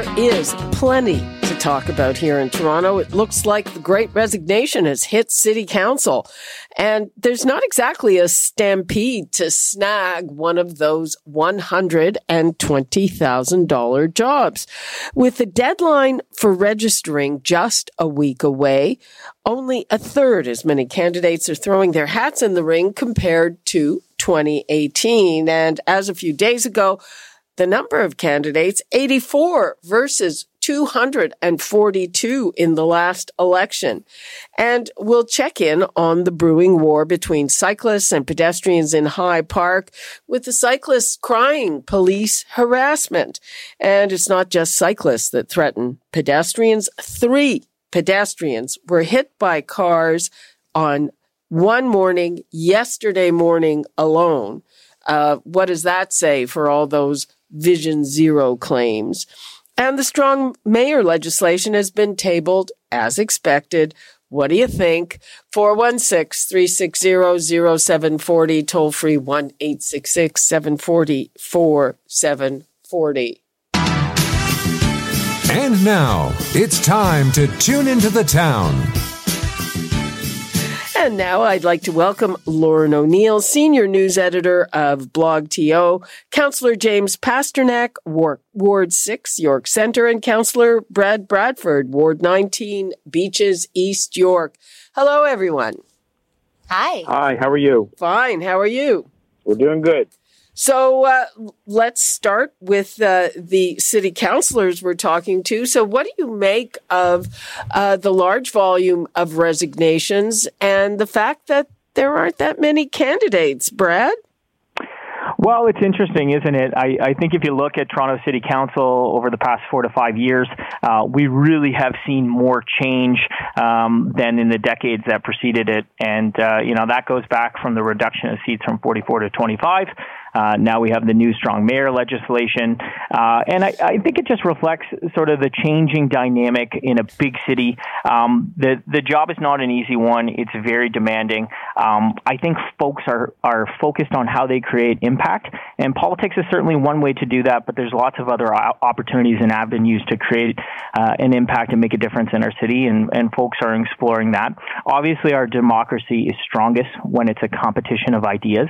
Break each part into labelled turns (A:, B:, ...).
A: There is plenty to talk about here in Toronto. It looks like the great resignation has hit City Council, and there's not exactly a stampede to snag one of those $120,000 jobs. With the deadline for registering just a week away, only a third as many candidates are throwing their hats in the ring compared to 2018. And as a few days ago, the number of candidates, 84 versus 242 in the last election. And we'll check in on the brewing war between cyclists and pedestrians in High Park with the cyclists crying police harassment. And it's not just cyclists that threaten pedestrians. Three pedestrians were hit by cars on one morning, yesterday morning alone. Uh, what does that say for all those Vision Zero claims? And the strong mayor legislation has been tabled as expected. What do you think? 416 360 0740, toll free 1 866 740 4740.
B: And now, it's time to tune into the town.
A: And now I'd like to welcome Lauren O'Neill, Senior News Editor of Blog TO, Councillor James Pasternak, Ward, Ward 6, York Centre, and Councillor Brad Bradford, Ward 19, Beaches, East York. Hello, everyone.
C: Hi.
D: Hi, how are you?
A: Fine. How are you?
D: We're doing good.
A: So uh, let's start with uh, the city councilors we're talking to. So, what do you make of uh, the large volume of resignations and the fact that there aren't that many candidates, Brad?
E: Well, it's interesting, isn't it? I, I, think if you look at Toronto City Council over the past four to five years, uh, we really have seen more change um, than in the decades that preceded it. And, uh, you know, that goes back from the reduction of seats from 44 to 25. Uh, now we have the new strong mayor legislation. Uh, and I, I, think it just reflects sort of the changing dynamic in a big city. Um, the, the job is not an easy one. It's very demanding. Um, I think folks are, are focused on how they create impact. And politics is certainly one way to do that, but there's lots of other opportunities and avenues to create uh, an impact and make a difference in our city. And, and folks are exploring that. Obviously, our democracy is strongest when it's a competition of ideas.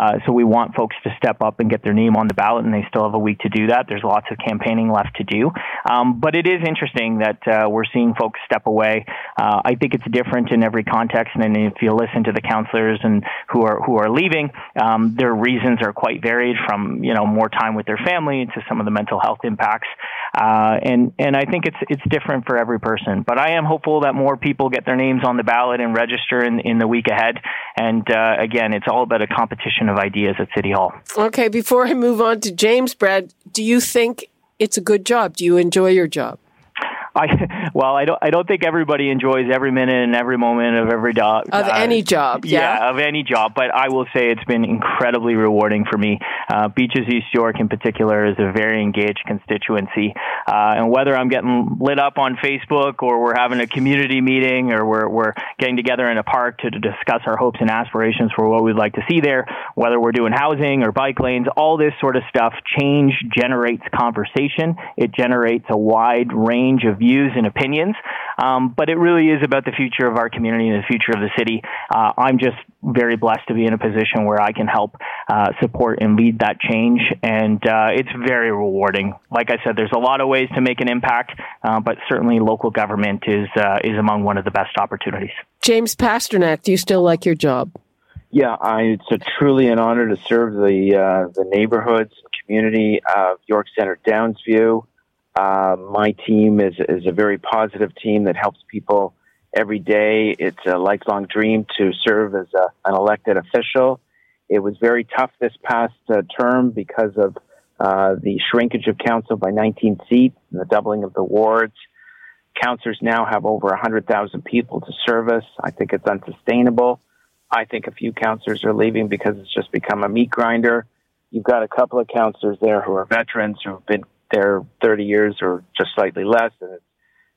E: Uh, so we want folks to step up and get their name on the ballot, and they still have a week to do that. There's lots of campaigning left to do. Um, but it is interesting that uh, we're seeing folks step away. Uh, I think it's different in every context, and if you listen to the councilors and who are who are leaving, um, their reasons are quite varied from you know more time with their family to some of the mental health impacts. Uh, and and I think it's it's different for every person. But I am hopeful that more people get their names on the ballot and register in, in the week ahead. And uh, again, it's all about a competition of ideas at City Hall.
A: Okay, before I move on to James, Brad, do you think it's a good job? Do you enjoy your job?
E: I well, I don't. I don't think everybody enjoys every minute and every moment of every job
A: of uh, any job.
E: Yeah. yeah. of any job. But I will say it's been incredibly rewarding for me. Uh, Beaches East York, in particular, is a very engaged constituency. Uh, and whether I'm getting lit up on Facebook or we're having a community meeting or we're we're getting together in a park to, to discuss our hopes and aspirations for what we'd like to see there, whether we're doing housing or bike lanes, all this sort of stuff, change generates conversation. It generates a wide range of views and opinions. Um, but it really is about the future of our community and the future of the city. Uh, I'm just very blessed to be in a position where I can help uh, support and lead that change, and uh, it's very rewarding. Like I said, there's a lot of ways to make an impact, uh, but certainly local government is uh, is among one of the best opportunities.
A: James Pasternak, do you still like your job?
D: Yeah, I, it's a truly an honor to serve the uh, the neighborhoods, community of York Centre Downsview. Uh, my team is is a very positive team that helps people every day. It's a lifelong dream to serve as a, an elected official. It was very tough this past uh, term because of uh, the shrinkage of council by 19 seats and the doubling of the wards. Councillors now have over 100,000 people to service. I think it's unsustainable. I think a few councillors are leaving because it's just become a meat grinder. You've got a couple of councillors there who are veterans who have been there 30 years or just slightly less, and it's,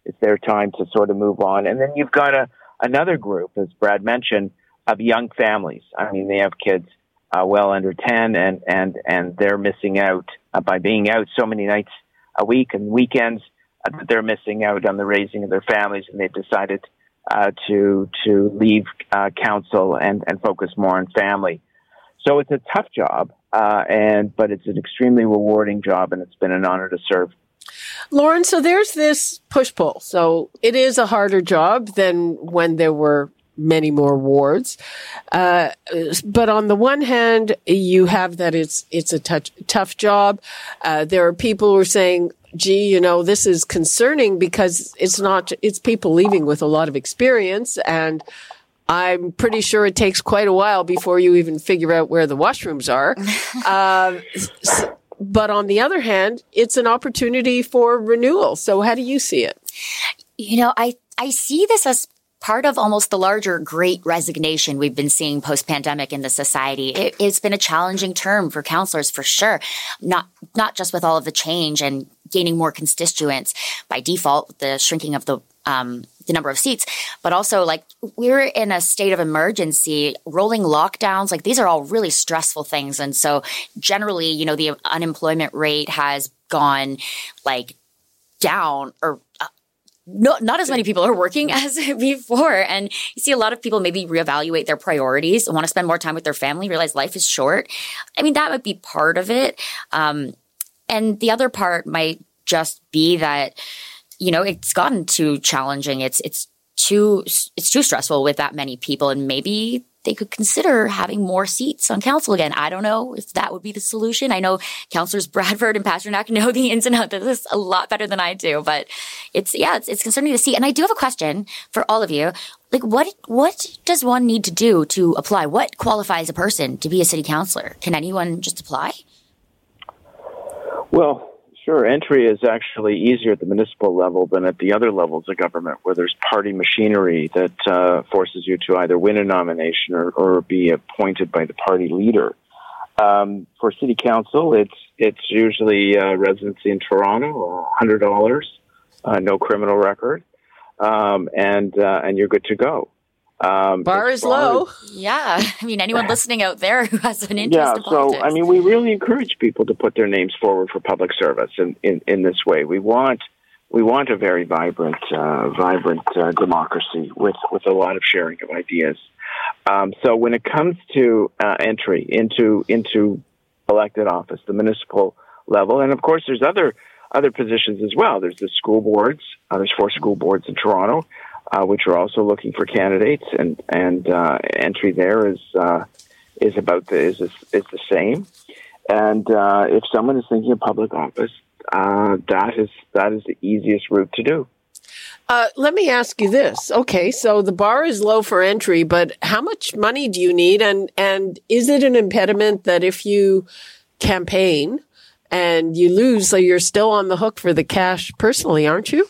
D: it's their time to sort of move on. And then you've got a, another group, as Brad mentioned, of young families. I mean, they have kids uh, well under 10 and, and, and they're missing out uh, by being out so many nights a week and weekends. Uh, they're missing out on the raising of their families and they've decided uh, to, to leave uh, council and, and focus more on family. So it's a tough job, uh, and, but it's an extremely rewarding job and it's been an honor to serve.
A: Lauren, so there's this push pull. So it is a harder job than when there were many more wards. Uh, but on the one hand, you have that it's it's a touch, tough job. Uh, there are people who are saying, "Gee, you know, this is concerning because it's not it's people leaving with a lot of experience and." I'm pretty sure it takes quite a while before you even figure out where the washrooms are. uh, but on the other hand, it's an opportunity for renewal. So how do you see it?
C: You know, I I see this as part of almost the larger great resignation we've been seeing post pandemic in the society. It, has been a challenging term for counselors for sure. Not, not just with all of the change and gaining more constituents by default, the shrinking of the, um, the number of seats, but also like we're in a state of emergency, rolling lockdowns. Like these are all really stressful things. And so generally, you know, the unemployment rate has gone like down or uh, no, not as many people are working as before. And you see a lot of people maybe reevaluate their priorities, want to spend more time with their family, realize life is short. I mean, that would be part of it. Um, and the other part might just be that, you know, it's gotten too challenging. It's, it's too, it's too stressful with that many people. And maybe they could consider having more seats on council again. I don't know if that would be the solution. I know councillors Bradford and Pasternak know the ins and outs of this a lot better than I do, but it's, yeah, it's, it's concerning to see. And I do have a question for all of you. Like, what, what does one need to do to apply? What qualifies a person to be a city councillor? Can anyone just apply?
D: Well, Sure. Entry is actually easier at the municipal level than at the other levels of government where there's party machinery that uh, forces you to either win a nomination or, or be appointed by the party leader. Um, for city council, it's it's usually uh, residency in Toronto, hundred dollars, uh, no criminal record, um, and uh, and you're good to go.
A: Um, Bar is low.
C: yeah. I mean, anyone listening out there who has an interest
D: yeah,
C: in
D: so, I mean, we really encourage people to put their names forward for public service in, in, in this way. We want, we want a very vibrant, uh, vibrant uh, democracy with, with a lot of sharing of ideas. Um, so when it comes to uh, entry into, into elected office, the municipal level, and of course there's other, other positions as well. There's the school boards. Uh, there's four school boards in Toronto uh, which are also looking for candidates, and and uh, entry there is uh, is about the is is the same. And uh, if someone is thinking of public office, uh, that is that is the easiest route to do.
A: Uh, let me ask you this. Okay, so the bar is low for entry, but how much money do you need? And and is it an impediment that if you campaign and you lose, so you're still on the hook for the cash personally, aren't you?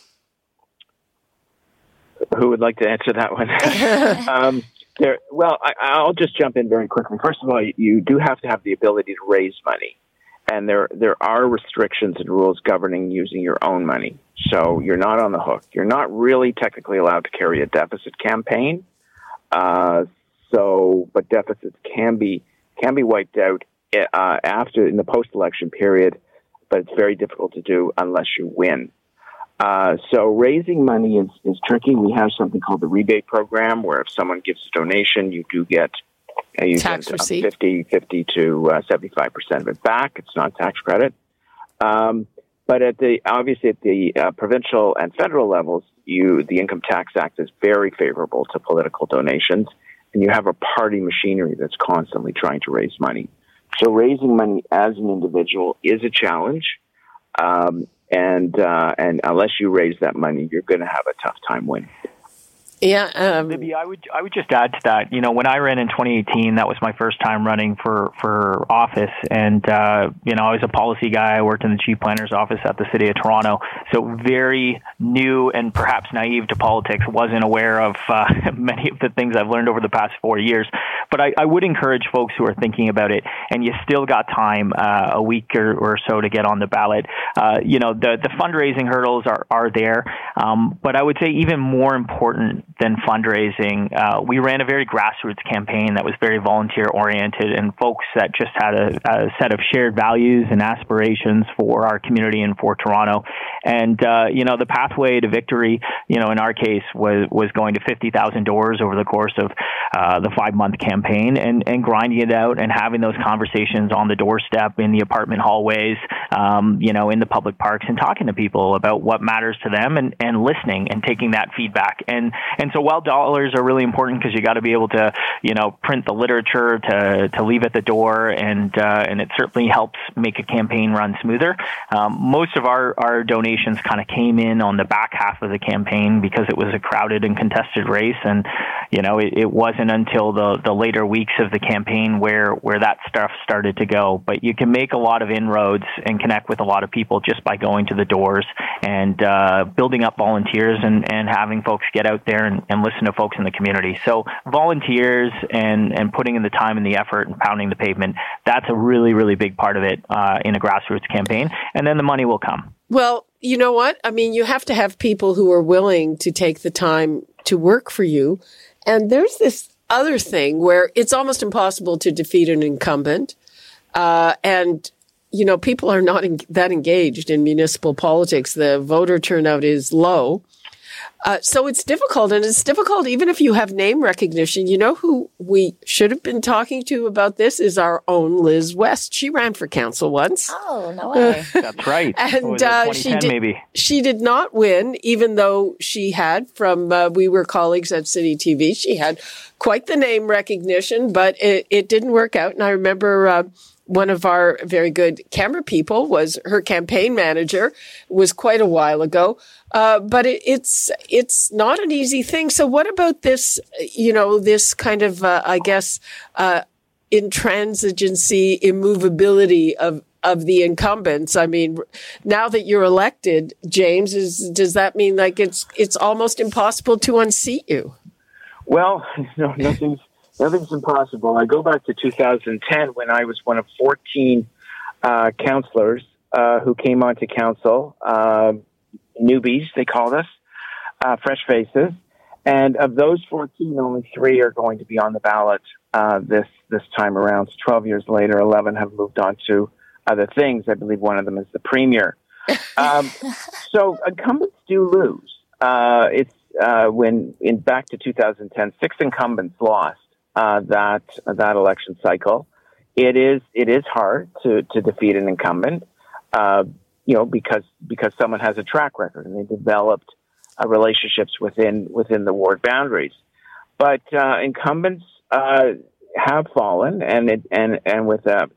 D: Who would like to answer that one? um, there, well, I, will just jump in very quickly. First of all, you do have to have the ability to raise money, and there there are restrictions and rules governing using your own money. So you're not on the hook. You're not really technically allowed to carry a deficit campaign. Uh, so, but deficits can be can be wiped out uh, after in the post election period, but it's very difficult to do unless you win. Uh, so raising money is, is tricky. We have something called the rebate program where if someone gives a donation, you do get uh, you
A: tax
D: get,
A: receipt.
D: 50, 50 to uh, 75% of it back. It's not tax credit. Um, but at the, obviously at the uh, provincial and federal levels, you, the Income Tax Act is very favorable to political donations and you have a party machinery that's constantly trying to raise money. So raising money as an individual is a challenge. Um, and uh, and unless you raise that money, you're going to have a tough time winning.
A: Yeah, um,
E: Libby, I would I would just add to that. You know, when I ran in 2018, that was my first time running for for office, and uh, you know, I was a policy guy. I worked in the chief planner's office at the city of Toronto, so very new and perhaps naive to politics. wasn't aware of uh, many of the things I've learned over the past four years. But I, I would encourage folks who are thinking about it, and you still got time, uh, a week or, or so to get on the ballot. Uh, you know, the the fundraising hurdles are are there, um, but I would say even more important than fundraising. Uh, we ran a very grassroots campaign that was very volunteer oriented and folks that just had a, a, set of shared values and aspirations for our community and for Toronto. And, uh, you know, the pathway to victory, you know, in our case was, was going to 50,000 doors over the course of uh, the five month campaign and, and grinding it out and having those conversations on the doorstep in the apartment hallways, um, you know, in the public parks and talking to people about what matters to them and, and listening and taking that feedback. And, and so while dollars are really important because you got to be able to, you know, print the literature to, to leave at the door and, uh, and it certainly helps make a campaign run smoother. Um, most of our, our donations kind of came in on the back half of the campaign because it was a crowded and contested race. And, you know, it, it wasn't until the, the later weeks of the campaign where, where that stuff started to go. But you can make a lot of inroads and connect with a lot of people just by going to the doors and, uh, building up volunteers and, and having folks get out there and, and listen to folks in the community. So volunteers and, and putting in the time and the effort and pounding the pavement, that's a really, really big part of it uh, in a grassroots campaign. And then the money will come.
A: Well, you know what? I mean, you have to have people who are willing to take the time to work for you. And there's this other thing where it's almost impossible to defeat an incumbent. Uh, and you know, people are not that engaged in municipal politics. The voter turnout is low. Uh, so it's difficult, and it's difficult even if you have name recognition. You know who we should have been talking to about this is our own Liz West. She ran for council once.
C: Oh no way!
E: That's right.
A: and uh, she did.
E: Maybe.
A: She did not win, even though she had from uh, we were colleagues at City TV. She had quite the name recognition, but it, it didn't work out. And I remember uh, one of our very good camera people was her campaign manager was quite a while ago uh, but it, it's it's not an easy thing. So what about this you know this kind of uh, i guess uh, intransigency immovability of of the incumbents? I mean now that you're elected james is does that mean like it's it's almost impossible to unseat you?
D: Well no nothing's nothing's impossible. I go back to 2010 when I was one of 14 uh, counselors uh, who came onto council, uh, newbies, they called us, uh, fresh faces. And of those 14, only three are going to be on the ballot uh, this this time around. So 12 years later, 11 have moved on to other things. I believe one of them is the premier. Um, so incumbents do lose. Uh, it's when in back to 2010, six incumbents lost uh, that that election cycle. It is it is hard to to defeat an incumbent, uh, you know, because because someone has a track record and they developed uh, relationships within within the ward boundaries. But uh, incumbents uh, have fallen, and it, and and with a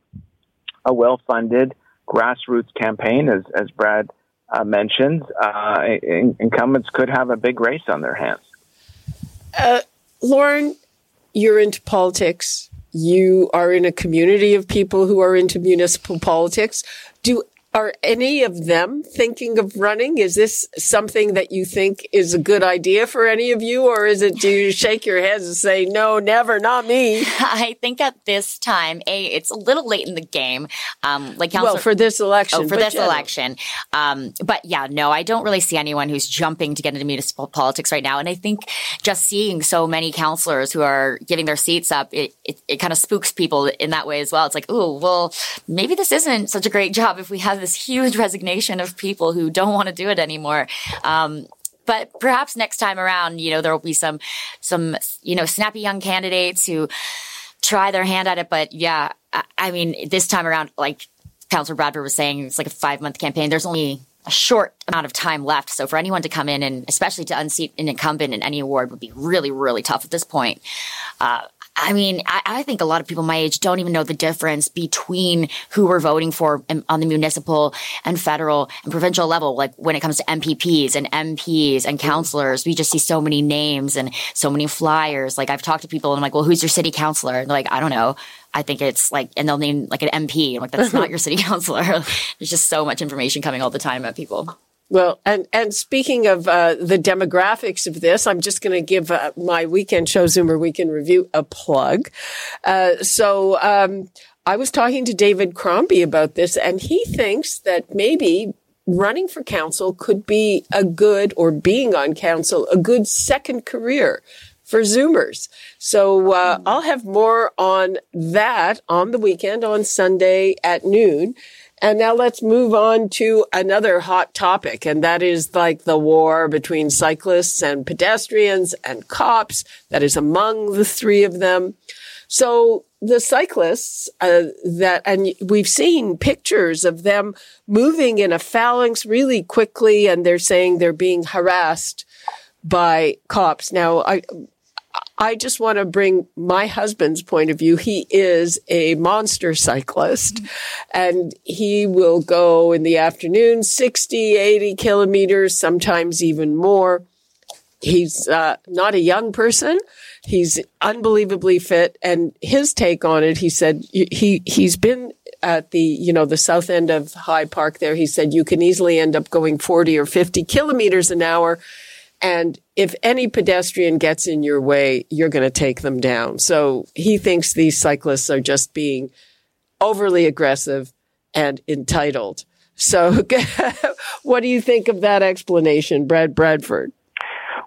D: a well funded grassroots campaign, as as Brad uh, mentioned, in, incumbents could have a big race on their hands.
A: Lauren, you're into politics. You are in a community of people who are into municipal politics. Do are any of them thinking of running? Is this something that you think is a good idea for any of you, or is it do you shake your heads and say no, never, not me?
C: I think at this time, a it's a little late in the game. Um, like
A: Councilor, well, for this election,
C: oh, for this election. Um, but yeah, no, I don't really see anyone who's jumping to get into municipal politics right now. And I think just seeing so many councilors who are giving their seats up, it it, it kind of spooks people in that way as well. It's like, oh, well, maybe this isn't such a great job if we have this huge resignation of people who don't want to do it anymore. Um, but perhaps next time around, you know, there will be some, some, you know, snappy young candidates who try their hand at it. But yeah, I, I mean, this time around, like Councillor Bradford was saying, it's like a five month campaign. There's only a short amount of time left. So for anyone to come in and especially to unseat an incumbent in any award would be really, really tough at this point. Uh, I mean, I, I, think a lot of people my age don't even know the difference between who we're voting for on the municipal and federal and provincial level. Like when it comes to MPPs and MPs and councillors, we just see so many names and so many flyers. Like I've talked to people and I'm like, well, who's your city councillor? And they're like, I don't know. I think it's like, and they'll name like an MP. I'm like, that's not your city councillor. There's just so much information coming all the time at people.
A: Well, and and speaking of uh, the demographics of this, I'm just going to give uh, my weekend show Zoomer Weekend Review a plug. Uh, so um, I was talking to David Crombie about this, and he thinks that maybe running for council could be a good, or being on council, a good second career for Zoomers. So uh, I'll have more on that on the weekend on Sunday at noon. And now let's move on to another hot topic, and that is like the war between cyclists and pedestrians and cops that is among the three of them. So the cyclists uh, that, and we've seen pictures of them moving in a phalanx really quickly, and they're saying they're being harassed by cops. Now, I, I just want to bring my husband's point of view. He is a monster cyclist and he will go in the afternoon 60, 80 kilometers, sometimes even more. He's uh, not a young person. He's unbelievably fit. And his take on it, he said he, he's been at the, you know, the south end of High Park there. He said you can easily end up going 40 or 50 kilometers an hour and if any pedestrian gets in your way, you're going to take them down. So he thinks these cyclists are just being overly aggressive and entitled. So what do you think of that explanation, Brad Bradford?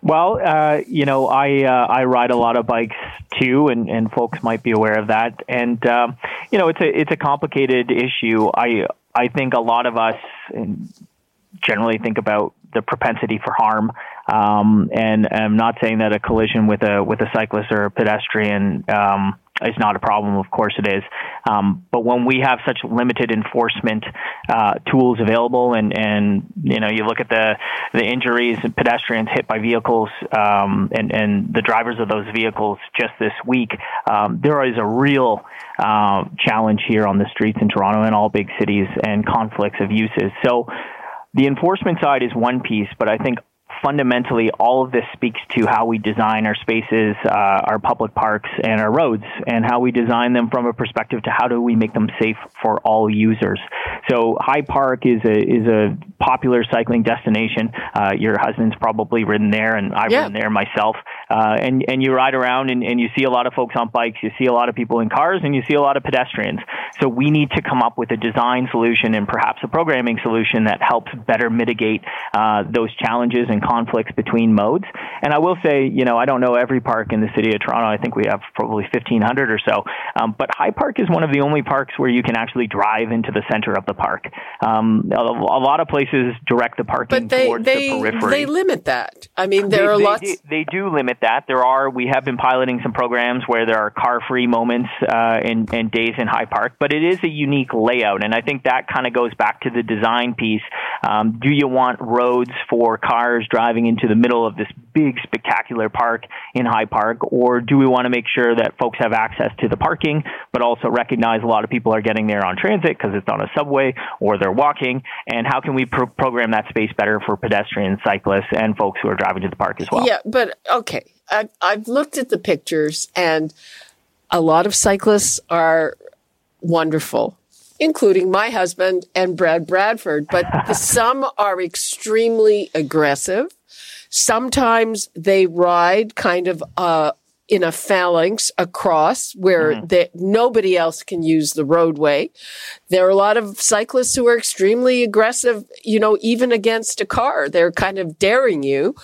E: Well, uh, you know, I uh, I ride a lot of bikes too, and, and folks might be aware of that. And um, you know, it's a it's a complicated issue. I I think a lot of us generally think about the propensity for harm. Um, and I'm not saying that a collision with a with a cyclist or a pedestrian um, is not a problem. Of course, it is. Um, but when we have such limited enforcement uh, tools available, and and you know, you look at the the injuries and pedestrians hit by vehicles, um, and and the drivers of those vehicles just this week, um, there is a real uh, challenge here on the streets in Toronto and all big cities, and conflicts of uses. So the enforcement side is one piece, but I think fundamentally, all of this speaks to how we design our spaces, uh, our public parks, and our roads, and how we design them from a perspective to how do we make them safe for all users. So, High Park is a is a popular cycling destination. Uh, your husband's probably ridden there, and I've yeah. ridden there myself. Uh, and and you ride around, and, and you see a lot of folks on bikes, you see a lot of people in cars, and you see a lot of pedestrians. So, we need to come up with a design solution and perhaps a programming solution that helps better mitigate uh, those challenges and conflicts between modes. And I will say, you know, I don't know every park in the city of Toronto. I think we have probably 1,500 or so. Um, but High Park is one of the only parks where you can actually drive into the center of the park. Um, a, a, lot of places direct the parking
A: but they,
E: towards
A: they,
E: the periphery.
A: They limit that. I mean, there
E: they,
A: are lots.
E: They, they, do limit that. There are. We have been piloting some programs where there are car-free moments uh, and, and days in High Park, but it is a unique layout, and I think that kind of goes back to the design piece. Um, do you want roads for cars driving driving into the middle of this big, spectacular park in High Park? Or do we want to make sure that folks have access to the parking, but also recognize a lot of people are getting there on transit because it's on a subway or they're walking? And how can we pro- program that space better for pedestrians, cyclists, and folks who are driving to the park as well?
A: Yeah, but okay. I've, I've looked at the pictures, and a lot of cyclists are wonderful including my husband and Brad Bradford, but some are extremely aggressive. Sometimes they ride kind of uh, in a phalanx across where mm-hmm. they, nobody else can use the roadway. There are a lot of cyclists who are extremely aggressive, you know, even against a car. They're kind of daring you.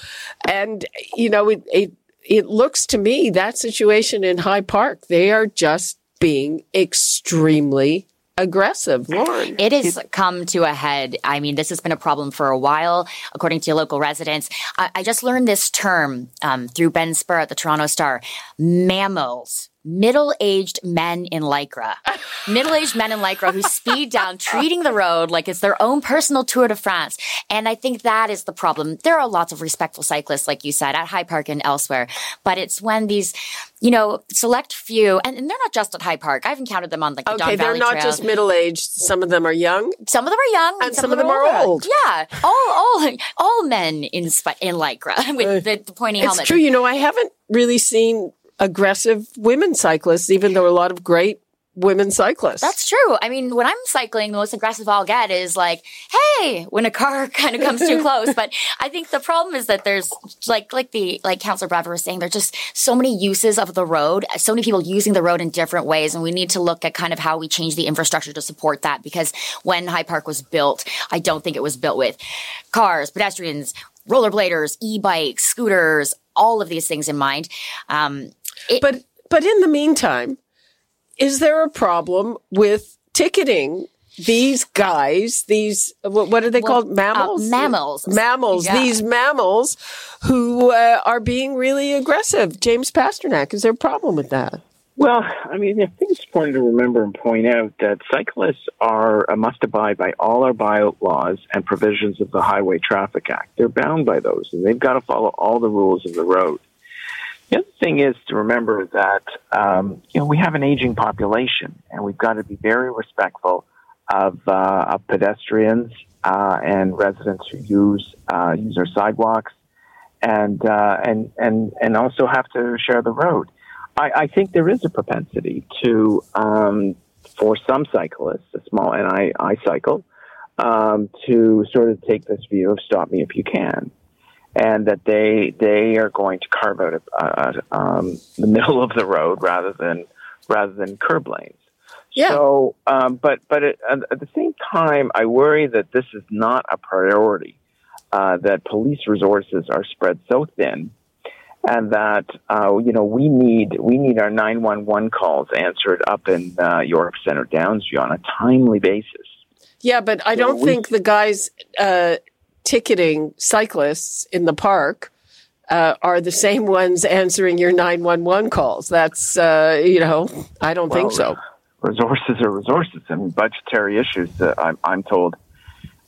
A: And, you know, it, it, it looks to me that situation in High Park, they are just being extremely aggressive, Lauren.
C: It has come to a head. I mean, this has been a problem for a while, according to local residents. I, I just learned this term um, through Ben Spurr at the Toronto Star: mammals middle aged men in Lycra. middle aged men in Lycra who speed down, treating the road like it's their own personal Tour de France. And I think that is the problem. There are lots of respectful cyclists, like you said, at High Park and elsewhere, but it's when these you know, select few, and, and, they're not just at High Park. I've encountered them on like the
A: okay,
C: Don
A: they're not
C: Trail.
A: just middle aged. Some of them are young.
C: Some of them are young,
A: and some,
C: some
A: of them, are old.
C: Yeah, all all all men in in lycra with uh, the, the pointy
A: it's
C: helmet.
A: It's true. You know, I haven't really seen aggressive women cyclists, even though a lot of great women cyclists.
C: That's true. I mean, when I'm cycling, the most aggressive I'll get is like, "Hey," when a car kind of comes too close. But I think the problem is that there's like, like the like Councillor Bradford was saying, there's just so many uses of the road, so many people using the road in different ways, and we need to look at kind of how we change the infrastructure to support that. Because when High Park was built, I don't think it was built with cars, pedestrians, rollerbladers, e-bikes, scooters, all of these things in mind. Um,
A: it, but but in the meantime is there a problem with ticketing these guys, these what, what are they well, called? Mammals.
C: Uh, mammals.
A: Mammals. Yeah. These mammals who uh, are being really aggressive. James Pasternak, is there a problem with that?
D: Well, I mean, I think it's important to remember and point out that cyclists are uh, must abide by all our bylaws and provisions of the Highway Traffic Act. They're bound by those, and they've got to follow all the rules of the road. The other thing is to remember that um, you know we have an aging population, and we've got to be very respectful of, uh, of pedestrians uh, and residents who use uh, use our sidewalks, and uh, and and and also have to share the road. I, I think there is a propensity to um, for some cyclists, a small, and I I cycle, um, to sort of take this view of stop me if you can and that they they are going to carve out a, um, the middle of the road rather than rather than curb lanes.
A: Yeah.
D: So, um, but but at, at, the same time, I worry that this is not a priority. Uh, that police resources are spread so thin, and that uh, you know we need we need our nine one one calls answered up in uh, York Center Downsview on a timely basis.
A: Yeah, but I don't so we, think the guys uh, ticketing cyclists in the park uh, are the same ones answering your 911 calls. That's, uh, you know, I don't well, think so.
D: Resources are resources, and budgetary issues, uh, I'm, I'm told,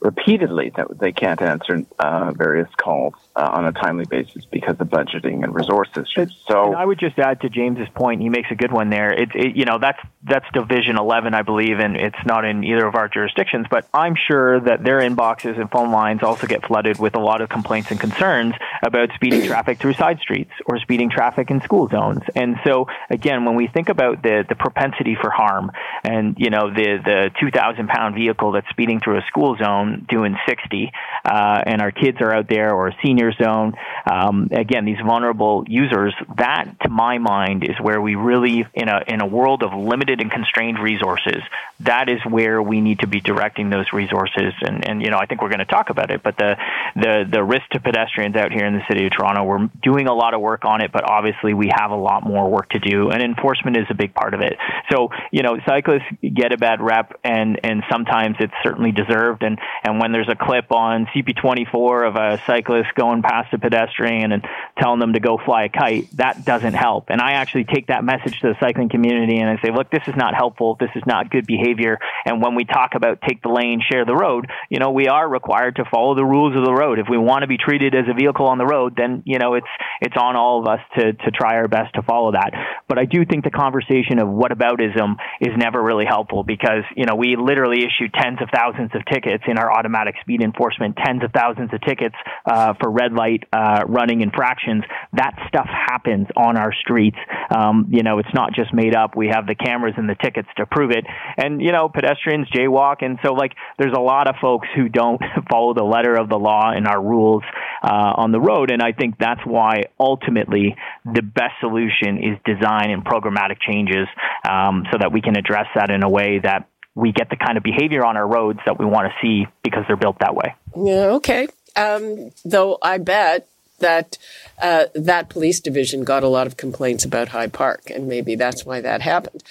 D: repeatedly that they can't answer uh, various calls uh, on a timely basis because of budgeting and resources. So
E: and I would just add to James's point. He makes a good one there. It, it, you know, that's that's Division 11, I believe, and it's not in either of our jurisdictions. But I'm sure that their inboxes and phone lines also get flooded with a lot of complaints and concerns about speeding traffic through side streets or speeding traffic in school zones. And so, again, when we think about the the propensity for harm, and you know, the the 2,000 pound vehicle that's speeding through a school zone doing 60, uh, and our kids are out there or a senior zone. Um, again, these vulnerable users. That, to my mind, is where we really, in a in a world of limited and constrained resources, that is where we need to be directing those resources. And and you know, I think we're going to talk about it. But the the the risk to pedestrians out here in the city of Toronto, we're doing a lot of work on it, but obviously we have a lot more work to do, and enforcement is a big part of it. So you know, cyclists get a bad rep, and and sometimes it's certainly deserved. And and when there's a clip on CP24 of a cyclist going past a pedestrian and telling them to go fly a kite, that doesn't help. And I actually take that message to the cycling community and I say, look, this is not helpful. This is not good behavior. And when we talk about take the lane, share the road, you know, we are required to follow the rules of the road. If we want to be treated as a vehicle on the road, then, you know, it's, it's on all of us to, to try our best to follow that. But I do think the conversation of whataboutism is never really helpful because, you know, we literally issue tens of thousands of tickets in our automatic speed enforcement, tens of thousands of tickets uh, for red light uh, running infractions. That stuff happens on our streets. Um, you know, it's not just made up. We have the cameras and the tickets to prove it. And, you know, pedestrians jaywalk. And so, like, there's a lot of folks who don't follow the letter of the law and our rules uh, on the road. And I think that's why ultimately the best solution is design and programmatic changes um, so that we can address that in a way that we get the kind of behavior on our roads that we want to see because they're built that way.
A: Yeah, okay. Um, though I bet that uh, that police division got a lot of complaints about High Park, and maybe that's why that happened.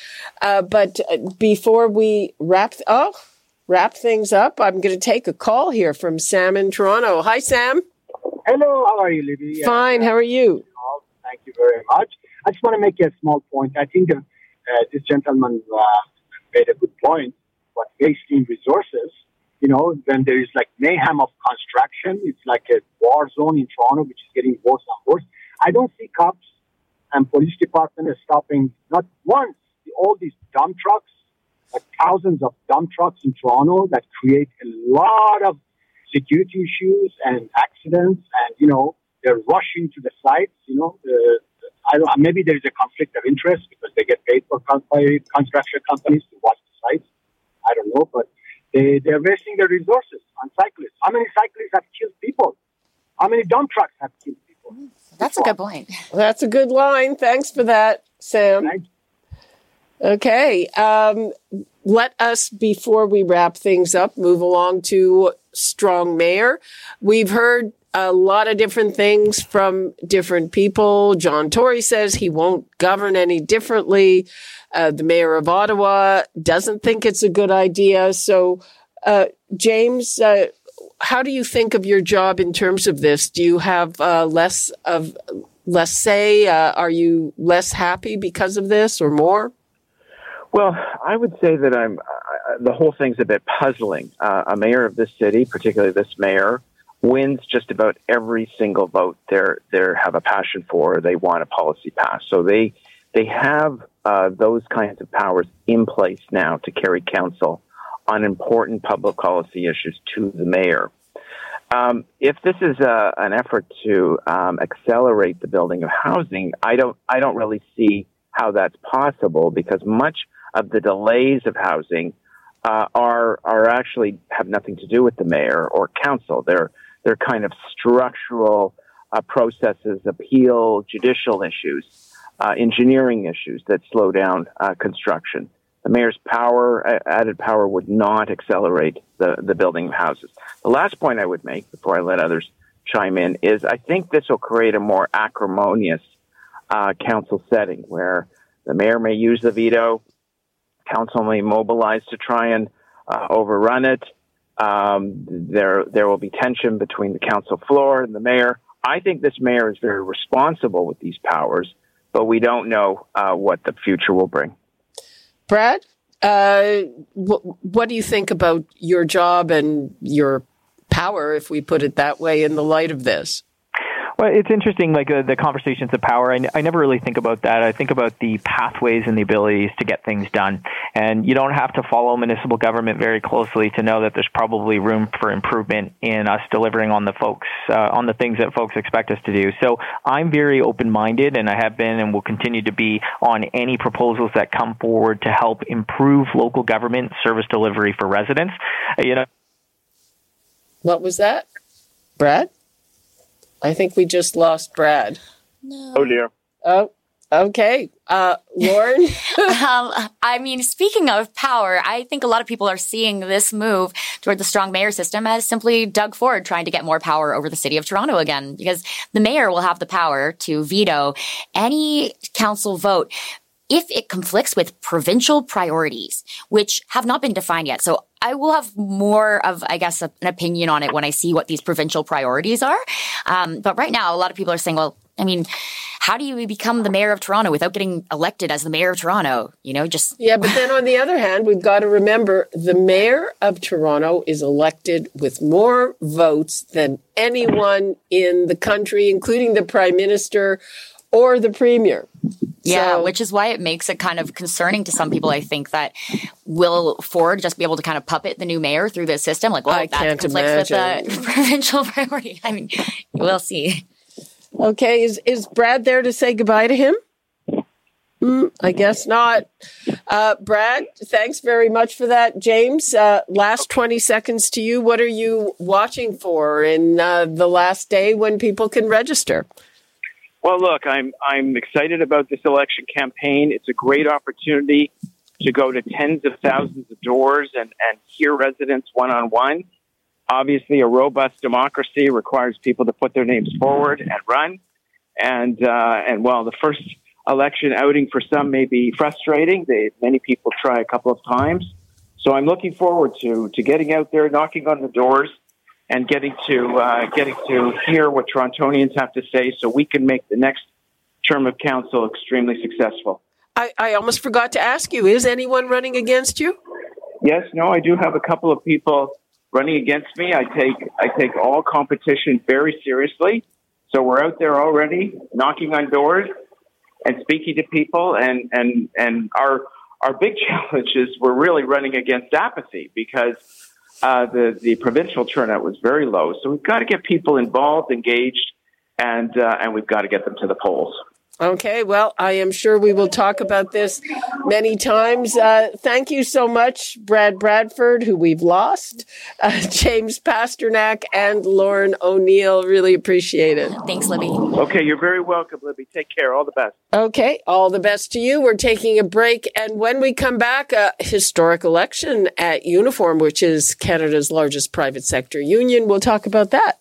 A: Uh, but uh, before we wrap, th- oh, wrap things up, I'm going to take a call here from Sam in Toronto. Hi, Sam.
F: Hello, how are you, Libby?
A: Fine. How are you?
F: Thank you very much. I just want to make a small point. I think uh, this gentleman uh, made a good point. But wasting resources, you know, when there is like mayhem of construction, it's like a war zone in Toronto, which is getting worse and worse. I don't see cops and police department stopping not once all these dump trucks, like thousands of dump trucks in Toronto that create a lot of security issues and accidents, and you know they're rushing to the sites. You know, the, I don't, maybe there is a conflict of interest because they get paid for by construction companies to watch the sites. I don't know, but they they're wasting their resources on cyclists. How many cyclists have killed people? How many dump trucks have killed people?
C: That's a good point.
A: That's a good line. Thanks for that, Sam. Okay. Um, let us, before we wrap things up, move along to strong mayor. We've heard a lot of different things from different people. John Tory says he won't govern any differently. Uh, the mayor of Ottawa doesn't think it's a good idea. So, uh, James, uh, how do you think of your job in terms of this? Do you have uh, less of less say? Uh, are you less happy because of this, or more?
D: Well, I would say that I'm. The whole thing's a bit puzzling. Uh, a mayor of this city, particularly this mayor, wins just about every single vote they they have a passion for. They want a policy passed, so they they have uh, those kinds of powers in place now to carry counsel on important public policy issues to the mayor. Um, if this is a, uh, an effort to um, accelerate the building of housing, I don't I don't really see how that's possible because much of the delays of housing uh, are are actually have nothing to do with the mayor or council. They're they're kind of structural uh, processes, appeal, judicial issues, uh, engineering issues that slow down uh, construction. The mayor's power, added power, would not accelerate the, the building of houses. The last point I would make before I let others chime in is I think this will create a more acrimonious uh, council setting where the mayor may use the veto, council may mobilize to try and uh, overrun it. Um, there, there will be tension between the council floor and the mayor. I think this mayor is very responsible with these powers, but we don't know uh, what the future will bring.
A: Brad, uh, wh- what do you think about your job and your power, if we put it that way, in the light of this?
E: Well, it's interesting, like uh, the conversations of power. I, n- I never really think about that. I think about the pathways and the abilities to get things done. And you don't have to follow municipal government very closely to know that there's probably room for improvement in us delivering on the folks, uh, on the things that folks expect us to do. So I'm very open minded, and I have been and will continue to be on any proposals that come forward to help improve local government service delivery for residents. Uh, you know.
A: What was that? Brad? I think we just lost Brad.
C: No.
D: Oh dear.
A: Oh, okay. Uh, Lauren?
C: um, I mean, speaking of power, I think a lot of people are seeing this move toward the strong mayor system as simply Doug Ford trying to get more power over the city of Toronto again, because the mayor will have the power to veto any council vote if it conflicts with provincial priorities, which have not been defined yet. So I will have more of, I guess, an opinion on it when I see what these provincial priorities are. Um, but right now, a lot of people are saying, well, I mean, how do you become the mayor of Toronto without getting elected as the mayor of Toronto? You know, just.
A: Yeah, but then on the other hand, we've got to remember the mayor of Toronto is elected with more votes than anyone in the country, including the prime minister or the premier.
C: Yeah, so, which is why it makes it kind of concerning to some people. I think that will Ford just be able to kind of puppet the new mayor through this system? Like, well, I that conflicts imagine. with the provincial priority. I mean, we'll see.
A: Okay, is is Brad there to say goodbye to him? Mm, I guess not. Uh, Brad, thanks very much for that. James, uh, last 20 seconds to you. What are you watching for in uh, the last day when people can register?
D: Well, look, I'm I'm excited about this election campaign. It's a great opportunity to go to tens of thousands of doors and, and hear residents one on one. Obviously, a robust democracy requires people to put their names forward and run. And uh, and while the first election outing for some may be frustrating, they, many people try a couple of times. So I'm looking forward to to getting out there, knocking on the doors, and getting to uh, getting to hear what Torontonians have to say, so we can make the next term of council extremely successful.
A: I, I almost forgot to ask you: Is anyone running against you?
D: Yes, no, I do have a couple of people running against me. I take I take all competition very seriously. So we're out there already knocking on doors and speaking to people and and and our our big challenge is we're really running against apathy because uh, the the provincial turnout was very low. So we've got to get people involved, engaged, and uh, and we've got to get them to the polls.
A: Okay, well, I am sure we will talk about this many times. Uh, thank you so much, Brad Bradford, who we've lost, uh, James Pasternak, and Lauren O'Neill. Really appreciate it.
C: Thanks, Libby.
D: Okay, you're very welcome, Libby. Take care. All the best.
A: Okay, all the best to you. We're taking a break, and when we come back, a historic election at Unifor, which is Canada's largest private sector union. We'll talk about that.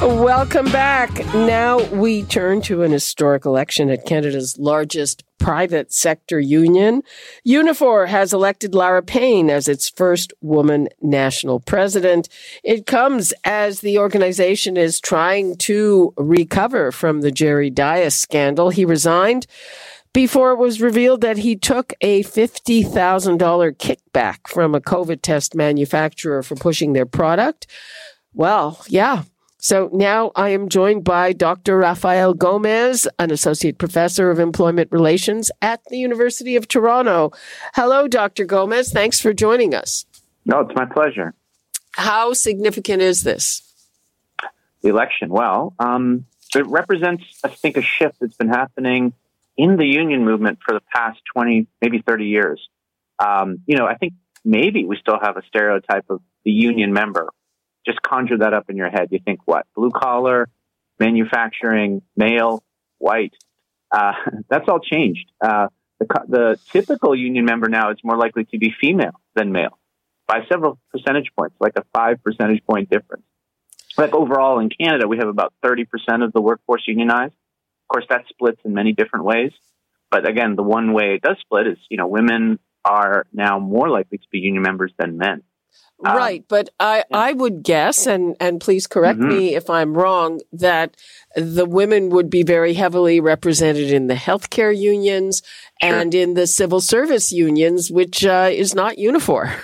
A: Welcome back. Now we turn to an historic election at Canada's largest private sector union. Unifor has elected Lana Payne as its first woman national president. It comes as the organization is trying to recover from the Jerry Dias scandal. He resigned before it was revealed that he took a $50,000 kickback from a COVID test manufacturer for pushing their product. Well, yeah. So now I am joined by Dr. Rafael Gomez, an associate professor of employment relations at the University of Toronto. Hello, Dr. Gomez. Thanks for joining us.
G: No, it's my pleasure.
A: How significant is this?
G: The election. Well, um, it represents, I think, a shift that's been happening in the union movement for the past 20, maybe 30 years. Um, you know, I think maybe we still have a stereotype of the union member. Just conjure that up in your head. You think what? Blue collar, manufacturing, male, white. Uh, that's all changed. Uh, the, the typical union member now is more likely to be female than male by several percentage points, like a five percentage point difference. Like overall in Canada, we have about 30% of the workforce unionized Of course, that splits in many different ways. But again, the one way it does split is, you know, women are now more likely to be union members than men.
A: Um, right, but I, I would guess, and, and please correct mm-hmm. me if I'm wrong, that the women would be very heavily represented in the healthcare unions sure. and in the civil service unions, which uh, is not Unifor.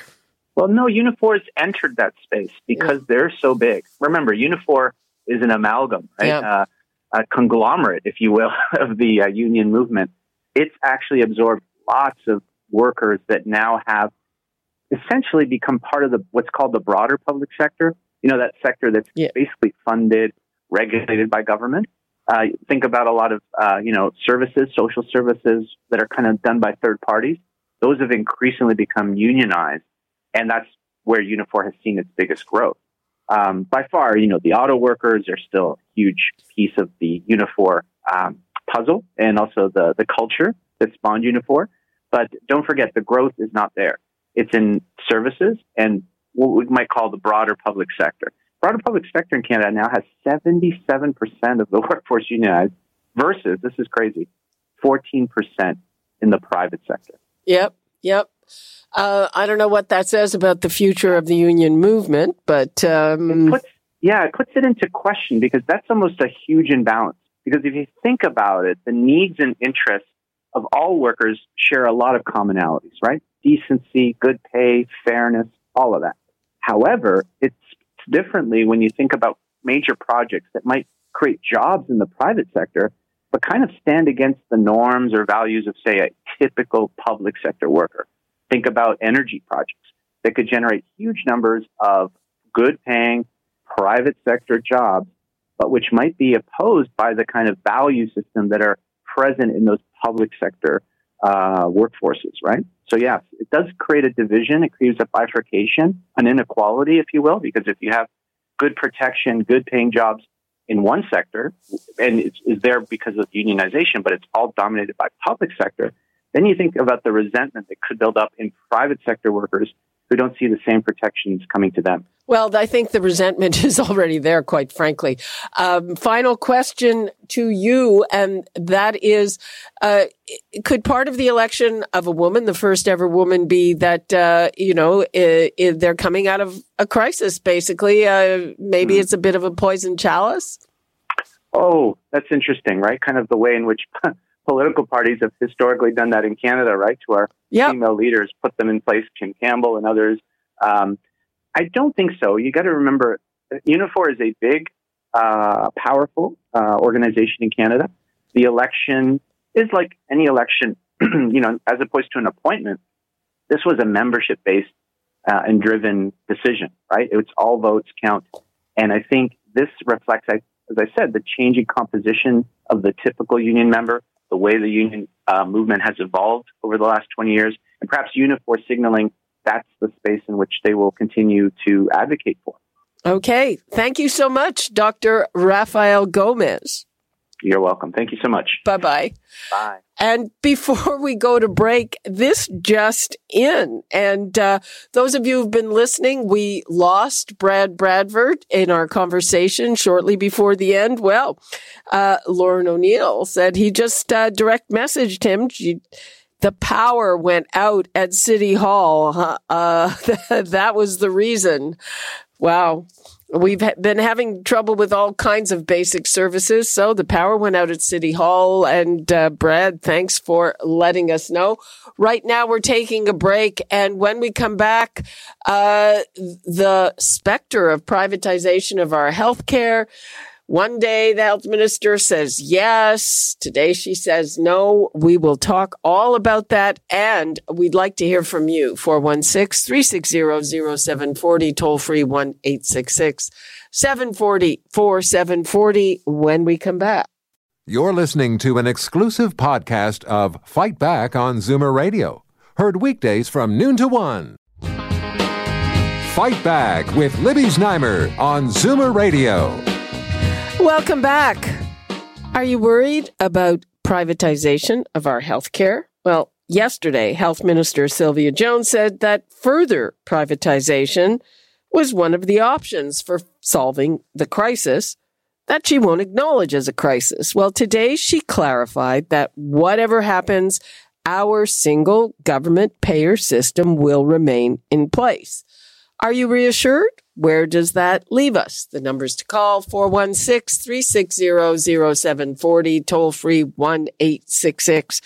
G: Well, no, Unifor's entered that space because yeah. they're so big. Remember, Unifor is an amalgam, right? Yeah. Uh, a conglomerate, if you will, of the uh, union movement, it's actually absorbed lots of workers that now have essentially become part of the what's called the broader public sector. You know, that sector that's yeah. basically funded, regulated by government. Uh, think about a lot of uh, you know services, social services that are kind of done by third parties. Those have increasingly become unionized, and that's where Unifor has seen its biggest growth. Um, by far, you know, the auto workers are still a huge piece of the Unifor um, puzzle and also the, the culture that spawned Unifor. But don't forget, the growth is not there. It's in services and what we might call the broader public sector. Broader public sector in Canada now has 77% of the workforce unionized versus, this is crazy, 14% in the private sector.
A: Yep, yep. Uh, I don't know what that says about the future of the union movement, but um...
G: it puts, yeah, it puts it into question because that's almost a huge imbalance. Because if you think about it, the needs and interests of all workers share a lot of commonalities, right? Decency, good pay, fairness, all of that. However, it's differently when you think about major projects that might create jobs in the private sector, but kind of stand against the norms or values of, say, a typical public sector worker. Think about energy projects that could generate huge numbers of good paying private sector jobs, but which might be opposed by the kind of value system that are present in those public sector uh, workforces, right? So, yes, it does create a division. It creates a bifurcation, an inequality, if you will, because if you have good protection, good paying jobs in one sector, and it's, it's there because of unionization, but it's all dominated by public sector, then you think about the resentment that could build up in private sector workers who don't see the same protections coming to them.
A: Well, I think the resentment is already there, quite frankly. Um, final question to you, and that is, uh, could part of the election of a woman, the first ever woman, be that, uh, you know, they're coming out of a crisis, basically? Uh, maybe mm. it's a bit of a poison chalice?
G: Oh, that's interesting, right? Kind of the way in which political parties have historically done that in Canada, right? To our yep. female leaders, put them in place, Kim Campbell and others. Um, I don't think so. You got to remember, Unifor is a big, uh, powerful uh, organization in Canada. The election is like any election, you know, as opposed to an appointment. This was a membership based uh, and driven decision, right? It's all votes count. And I think this reflects, as I said, the changing composition of the typical union member, the way the union uh, movement has evolved over the last 20 years, and perhaps Unifor signaling that's the space in which they will continue to advocate for.
A: Okay. Thank you so much, Dr. Rafael Gomez.
G: You're welcome. Thank you so much.
A: Bye-bye.
G: Bye.
A: And before we go to break, this just in. And uh, those of you who've been listening, we lost Brad Bradford in our conversation shortly before the end. Well, uh, Lauren O'Neill said he just uh, direct messaged him. She, the power went out at City Hall. Uh, that was the reason. Wow. We've been having trouble with all kinds of basic services. So the power went out at City Hall. And uh, Brad, thanks for letting us know. Right now, we're taking a break. And when we come back, uh, the specter of privatization of our healthcare one day the health minister says yes. Today she says no. We will talk all about that. And we'd like to hear from you. 416 360 0740, toll free 1 866 740 4740 when we come back.
B: You're listening to an exclusive podcast of Fight Back on Zoomer Radio, heard weekdays from noon to one. Fight Back with Libby Znaimer on Zoomer Radio.
A: Welcome back. Are you worried about privatization of our health care? Well, yesterday, Health Minister Sylvia Jones said that further privatization was one of the options for solving the crisis that she won't acknowledge as a crisis. Well, today she clarified that whatever happens, our single government payer system will remain in place. Are you reassured? Where does that leave us? The numbers to call 416 360 0740, toll free 1 866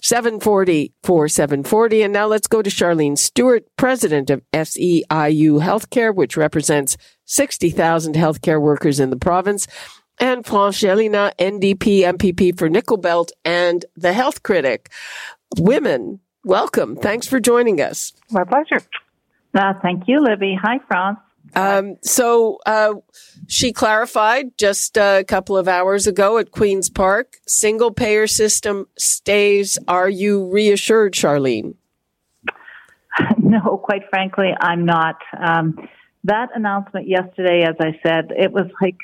A: 740 4740. And now let's go to Sharleen Stewart, president of SEIU Healthcare, which represents 60,000 healthcare workers in the province, and France Gélinas, NDP MPP for Nickel Belt and the Health Critic. Women, welcome. Thanks for joining us.
H: My pleasure. Uh, thank you, Libby. Hi, France.
A: Um, so uh, she clarified just a couple of hours ago at Queen's Park single payer system stays. Are you reassured, Sharleen?
H: No, quite frankly, I'm not. Um, that announcement yesterday, as I said, it was like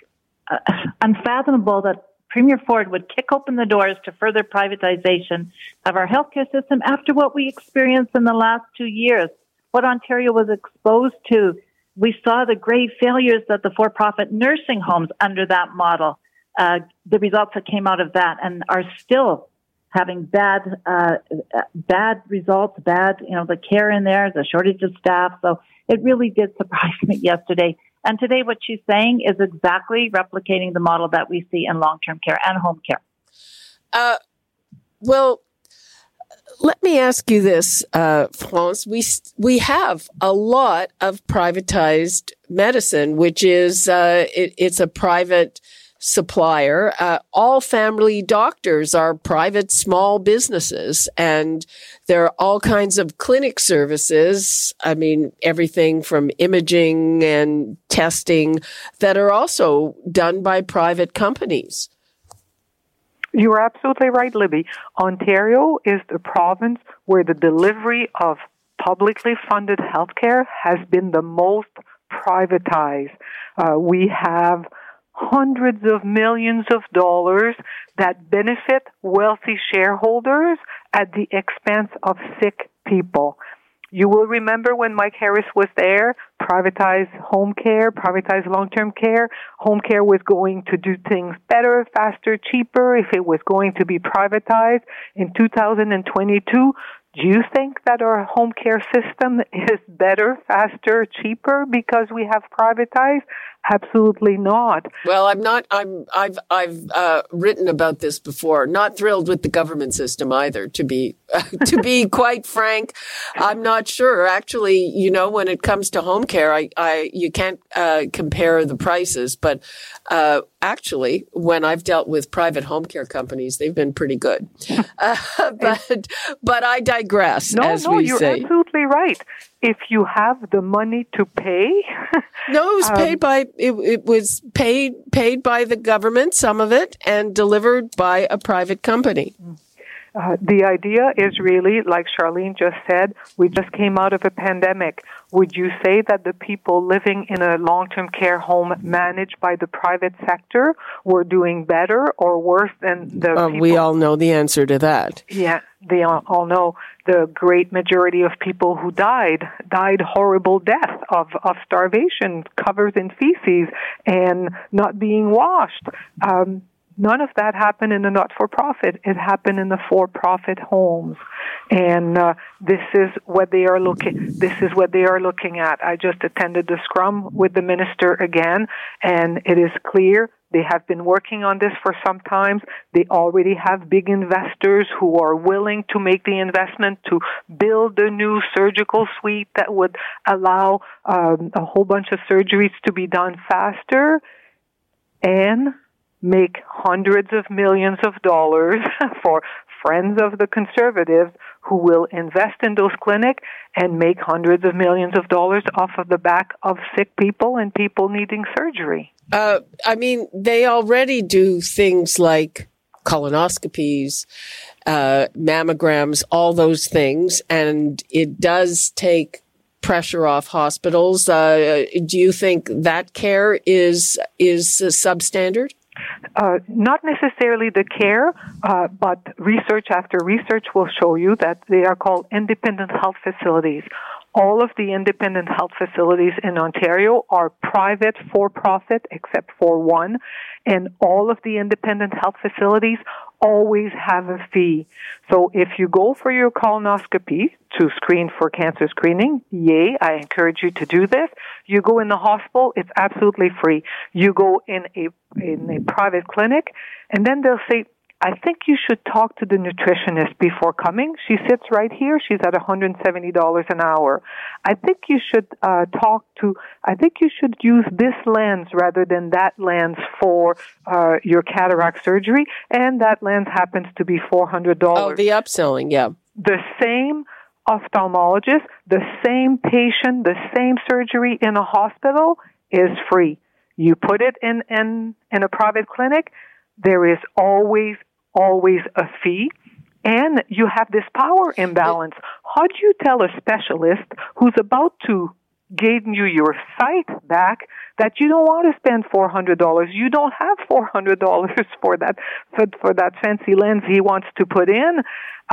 H: uh, unfathomable that Premier Ford would kick open the doors to further privatization of our healthcare system after what we experienced in the last two years, what Ontario was exposed to we saw the grave failures that the for-profit nursing homes under that model, uh, the results that came out of that, and are still having bad, uh, bad results, bad, you know, the care in there, the shortage of staff. So it really did surprise me yesterday. And today, what she's saying is exactly replicating the model that we see in long-term care and home care.
A: Uh, well, let me ask you this, uh, France. We we have a lot of privatized medicine, which is uh, it, it's a private supplier. Uh, all family doctors are private small businesses, and there are all kinds of clinic services. I mean, everything from imaging and testing that are also done by private companies.
H: You are absolutely right, Libby. Ontario is the province where the delivery of publicly funded healthcare has been the most privatized. Uh, we have hundreds of millions of dollars that benefit wealthy shareholders at the expense of sick people.
I: You will remember when Mike Harris was there, privatize home care, privatize long-term care. Home care was going to do things better, faster, cheaper if it was going to be privatized. In 2022, do you think that our home care system is better, faster, cheaper because we have privatized? Absolutely not.
A: Well, I'm not. I'm. I've. I've uh, written about this before. Not thrilled with the government system either. To be, uh, to be quite frank, I'm not sure. Actually, you know, when it comes to home care, I, I, you can't uh, compare the prices. But uh, actually, when I've dealt with private home care companies, they've been pretty good. Uh, but, but I digress.
I: No, no, you're
A: say.
I: absolutely right. If you have the money to pay,
A: No, it was
I: Um,
A: paid by it, it was paid paid by the government, some of it, and delivered by a private company.
I: Uh, the idea is really, like Charlene just said, we just came out of a pandemic. Would you say that the people living in a long-term care home managed by the private sector were doing better or worse than the
A: Uh, we all know the answer to that.
I: Yeah, they all all know the great majority of people who died died horrible death of, of starvation, covered in feces, and not being washed. Um, none of that happened in the not-for-profit. It happened in the for-profit homes, and uh, this is what they are looking. This is what they are looking at. I just attended the scrum with the minister again, and it is clear they have been working on this for some time. They already have big investors who are willing to make the investment to build a new surgical suite that would allow um, a whole bunch of surgeries to be done faster and make hundreds of millions of dollars for friends of the conservatives who will invest in those clinics and make hundreds of millions of dollars off of the back of sick people and people needing surgery.
A: Uh, I mean, they already do things like colonoscopies, uh, mammograms, all those things, and it does take pressure off hospitals. Uh, do you think that care is is substandard?
I: Uh, not necessarily the care, uh, but research after research will show you that they are called independent health facilities. All of the independent health facilities in Ontario are private for profit, except for one, and all of the independent health facilities always have a fee. So if you go for your colonoscopy to screen for cancer screening, yay, I encourage you to do this. You go in the hospital, it's absolutely free. You go in a in a private clinic, and then they'll say, I think you should talk to the nutritionist before coming. She sits right here. She's at $170 an hour. I think you should uh, talk to, I think you should use this lens rather than that lens for uh, your cataract surgery. And that lens happens to be $400.
A: Oh, the upselling, yeah.
I: The same ophthalmologist, the same patient, the same surgery in a hospital is free. You put it in, in, in a private clinic, there is always, always a fee. And you have this power imbalance. How do you tell a specialist who's about to gain you your sight back that you don't want to spend four hundred dollars? You don't have four hundred dollars for that for, for that fancy lens he wants to put in.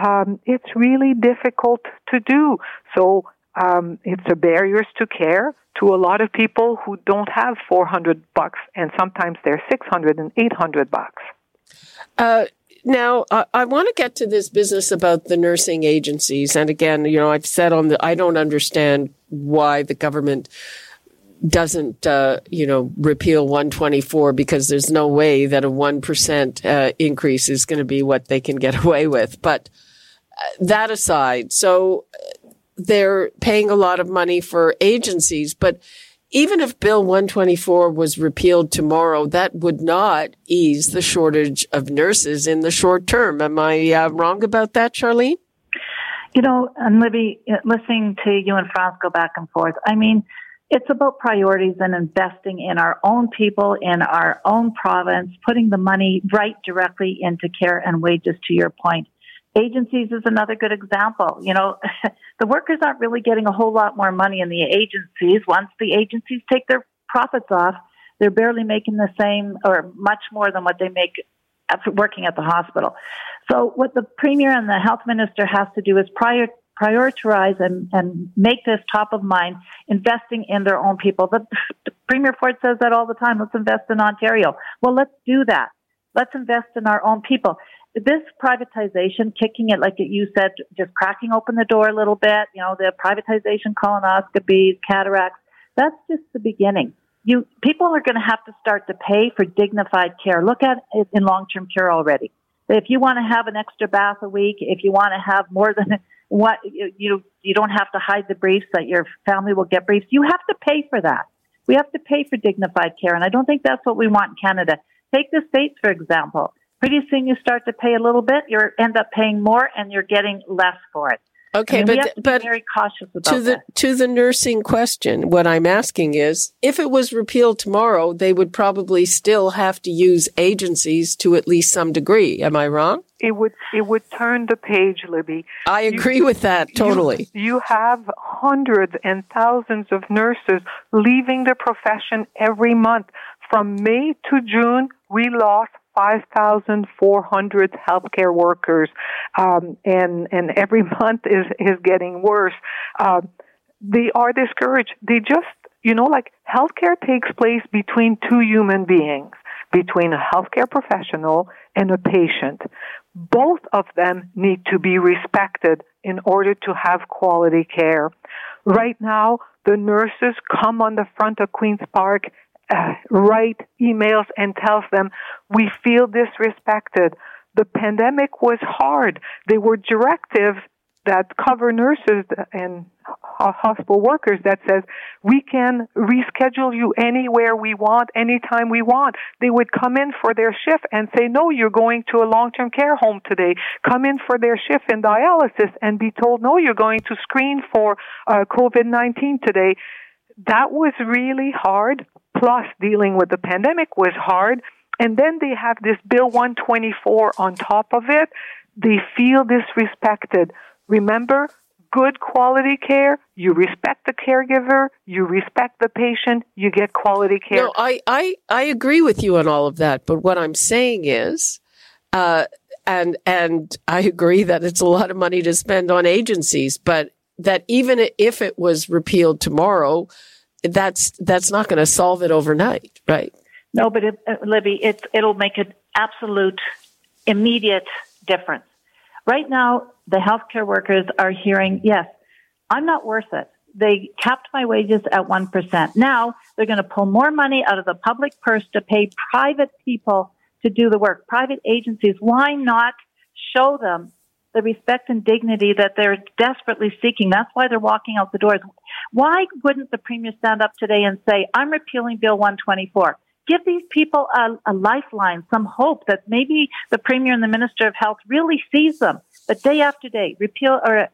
I: Um, it's really difficult to do. So um, it's a barriers to care to a lot of people who don't have 400 bucks and sometimes they're 600 and 800 bucks.
A: Uh, now, I want to get to this business about the nursing agencies. And again, you know, I've said on the, I don't understand why the government doesn't, uh, you know, repeal 124 because there's no way that a 1% uh, increase is going to be what they can get away with. But uh, that aside, so uh, they're paying a lot of money for agencies, but even if Bill 124 was repealed tomorrow, that would not ease the shortage of nurses in the short term. Am I uh, wrong about that, Sharleen?
H: You know, and Libby, uh, listening to you and France go back and forth, I mean, it's about priorities and investing in our own people, in our own province, putting the money right directly into care and wages, to your point. Agencies is another good example. You know, the workers aren't really getting a whole lot more money in the agencies. Once the agencies take their profits off, they're barely making the same or much more than what they make working at the hospital. So what the premier and the health minister has to do is prior, prioritize and, and make this top of mind, investing in their own people. The, the Premier Ford says that all the time. Let's invest in Ontario. Well, let's do that. Let's invest in our own people. This privatization, kicking it like you said, just cracking open the door a little bit, you know, the privatization colonoscopies, cataracts, that's just the beginning. You, people are going to have to start to pay for dignified care. Look at it in long-term care already. If you want to have an extra bath a week, if you want to have more than what you you don't have to hide the briefs that your family will get briefs. You have to pay for that. We have to pay for dignified care, and I don't think that's what we want in Canada. Take the states for example. Pretty soon you start to pay a little bit, you end up paying more, and you're getting less for it.
A: Okay,
H: I
A: mean,
H: but
A: but
H: very cautious about
A: to the
H: that.
A: to the nursing question, what I'm asking is, if it was repealed tomorrow, they would probably still have to use agencies to at least some degree. Am I wrong?
I: It would it would turn the page, Libby.
A: I agree with that totally.
I: You, you have hundreds and thousands of nurses leaving the profession every month. From May to June, we lost 5,400 healthcare workers, um, and and every month is is getting worse. Uh, they are discouraged. They just, you know, like healthcare takes place between two human beings, between a healthcare professional and a patient. Both of them need to be respected in order to have quality care. Right now, the nurses come on the front of Queen's Park uh, write emails and tells them we feel disrespected. The pandemic was hard. There were directives that cover nurses and hospital workers that says we can reschedule you anywhere we want, anytime we want. They would come in for their shift and say, no, you're going to a long-term care home today. Come in for their shift in dialysis and be told, no, you're going to screen for uh, COVID-19 today. That was really hard plus dealing with the pandemic was hard. And then they have this Bill 124 on top of it. They feel disrespected. Remember, good quality care, you respect the caregiver, you respect the patient, you get quality care.
A: No, I, I, I agree with you on all of that. But what I'm saying is, uh, and, and I agree that it's a lot of money to spend on agencies, but that even if it was repealed tomorrow, that's that's not going to solve it overnight, right?
H: No, but it, uh, Libby, it it'll make an absolute immediate difference. Right now, the healthcare workers are hearing, yes, I'm not worth it. They capped my wages at 1%. Now they're going to pull more money out of the public purse to pay private people to do the work, private agencies. Why not show them the respect and dignity that they're desperately seeking. That's why they're walking out the doors. Why wouldn't the premier stand up today and say, I'm repealing Bill 124? Give these people a, a lifeline, some hope that maybe the premier and the minister of health really sees them. But day after day, repeal or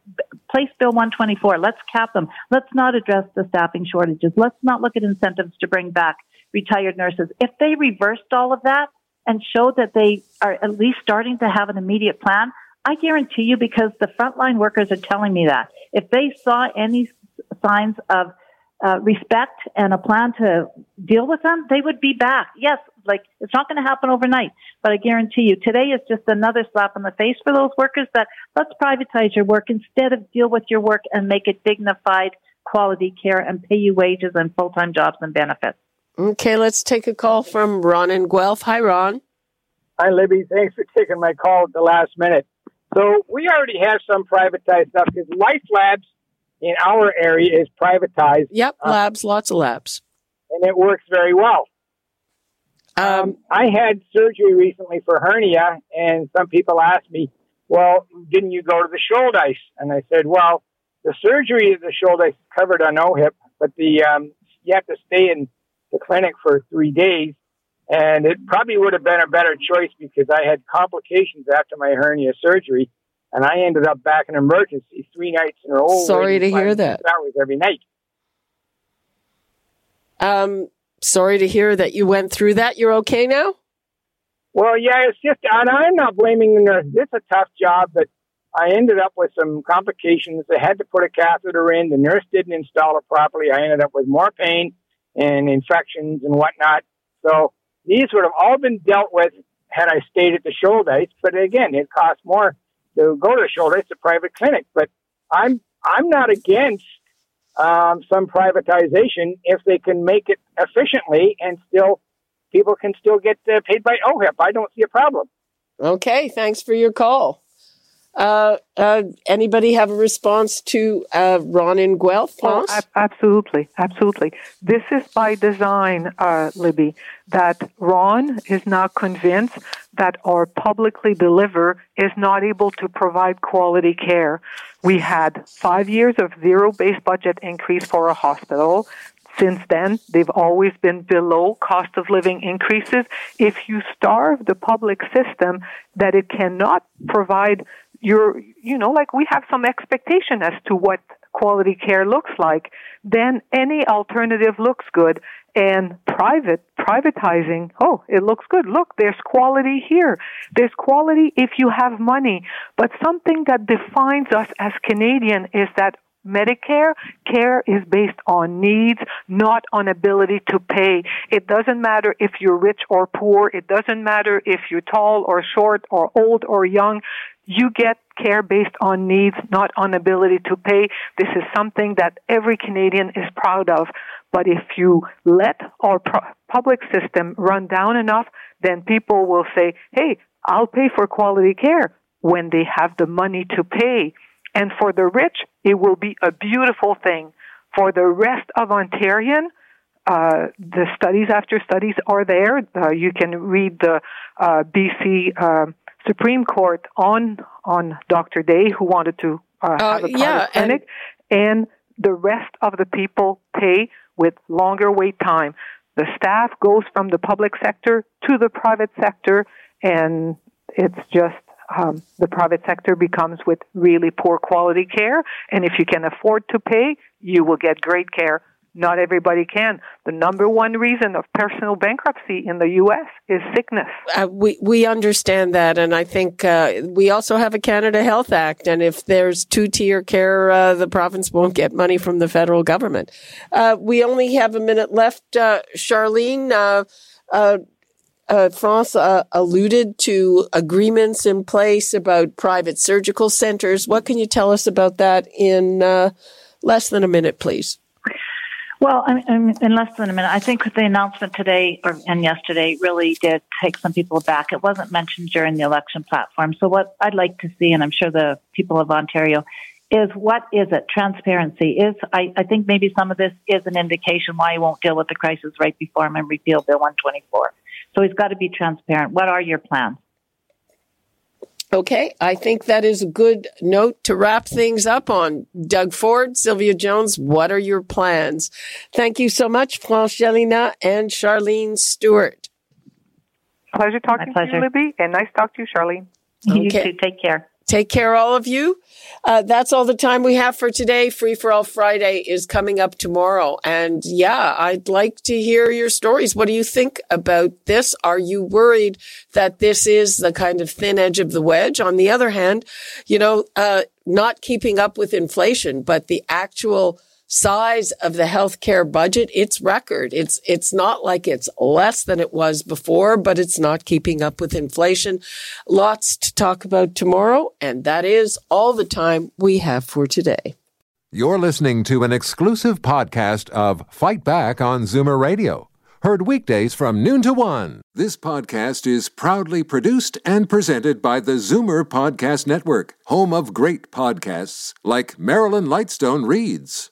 H: place Bill 124. Let's cap them. Let's not address the staffing shortages. Let's not look at incentives to bring back retired nurses. If they reversed all of that and showed that they are at least starting to have an immediate plan, I guarantee you, because the frontline workers are telling me that if they saw any signs of uh, respect and a plan to deal with them, they would be back. Yes, like it's not going to happen overnight, but I guarantee you, today is just another slap in the face for those workers. That let's privatize your work instead of deal with your work and make it dignified, quality care, and pay you wages and full time jobs and benefits.
A: Okay, let's take a call from Ron in Guelph. Hi, Ron.
J: Hi, Libby. Thanks for taking my call at the last minute. So we already have some privatized stuff because Life Labs in our area is privatized.
A: Yep, uh, labs, lots of labs.
J: And it works very well. Um, um, I had surgery recently for hernia, and some people asked me, well, didn't you go to the Shouldice? And I said, well, the surgery of the Shouldice is covered on OHIP, but the um, you have to stay in the clinic for three days. And it probably would have been a better choice because I had complications after my hernia surgery. And I ended up back in emergency three nights in a row.
A: Sorry to hear that.
J: Hours every night.
A: Um, sorry to hear that you went through that. You're okay now?
J: Well, yeah, it's just, and I'm not blaming the nurse. It's a tough job, but I ended up with some complications. I had to put a catheter in. The nurse didn't install it properly. I ended up with more pain and infections and whatnot. So these would have all been dealt with had I stayed at the Shouldice. But again, it costs more to go to the Shouldice, it's a private clinic. But I'm I'm not against um, some privatization if they can make it efficiently and still people can still get uh, paid by OHIP. I don't see a problem.
A: Okay, thanks for your call. Uh, uh, anybody have a response to uh, Ron in Guelph?
I: Oh, ab- absolutely, absolutely. This is by design, uh, Libby, that Ron is now convinced that our publicly deliver is not able to provide quality care. We had five years of zero base budget increase for a hospital. Since then, they've always been below cost of living increases. If you starve the public system that it cannot provide you're, you know, like we have some expectation as to what quality care looks like, then any alternative looks good. And private, privatizing, oh, it looks good. Look, there's quality here. There's quality if you have money. But something that defines us as Canadian is that Medicare care is based on needs, not on ability to pay. It doesn't matter if you're rich or poor. It doesn't matter if you're tall or short or old or young. You get care based on needs, not on ability to pay. This is something that every Canadian is proud of. But if you let our pro- public system run down enough, then people will say, hey, I'll pay for quality care when they have the money to pay. And for the rich, it will be a beautiful thing. For the rest of Ontarian, uh, the studies after studies are there. Uh, you can read the uh, BC uh, Supreme Court on on Dr. Day, who wanted to uh, uh, have a private yeah, clinic, and, and the rest of the people pay with longer wait time. The staff goes from the public sector to the private sector, and it's just um, the private sector becomes with really poor quality care. And if you can afford to pay, you will get great care. Not everybody can. The number one reason of personal bankruptcy in the U.S. is sickness.
A: Uh, we we understand that, and I think uh, we also have a Canada Health Act. And if there's two tier care, uh, the province won't get money from the federal government. Uh, we only have a minute left, uh, Sharleen uh, uh, France uh, alluded to agreements in place about private surgical centers. What can you tell us about that in uh, less than a minute, please?
H: Well, I mean, in less than a minute, I think the announcement today or, and yesterday really did take some people back. It wasn't mentioned during the election platform. So, what I'd like to see, and I'm sure the people of Ontario, is what is it? Transparency is. I, I think maybe some of this is an indication why you won't deal with the crisis right before him and repeal Bill 124. So he's got to be transparent. What are your plans?
A: Okay, I think that is a good note to wrap things up on. Doug Ford, Sylvia Jones, what are your plans? Thank you so much, France Gélinas and Sharleen Stewart.
I: Pleasure talking pleasure. to you, Libby, and nice to talk to you, Sharleen.
H: Okay. You too. Take care.
A: Take care, all of you. Uh, that's all the time we have for today. Free for All Friday is coming up tomorrow. And yeah, I'd like to hear your stories. What do you think about this? Are you worried that this is the kind of thin edge of the wedge? On the other hand, you know, uh, not keeping up with inflation, but the actual size of the healthcare budget, it's record. It's, it's not like it's less than it was before, but it's not keeping up with inflation. Lots to talk about tomorrow. And that is all the time we have for today.
B: You're listening to an exclusive podcast of Fight Back on Zoomer Radio. Heard weekdays from noon to one. This podcast is proudly produced and presented by the Zoomer Podcast Network, home of great podcasts like Marilyn Lightstone Reads.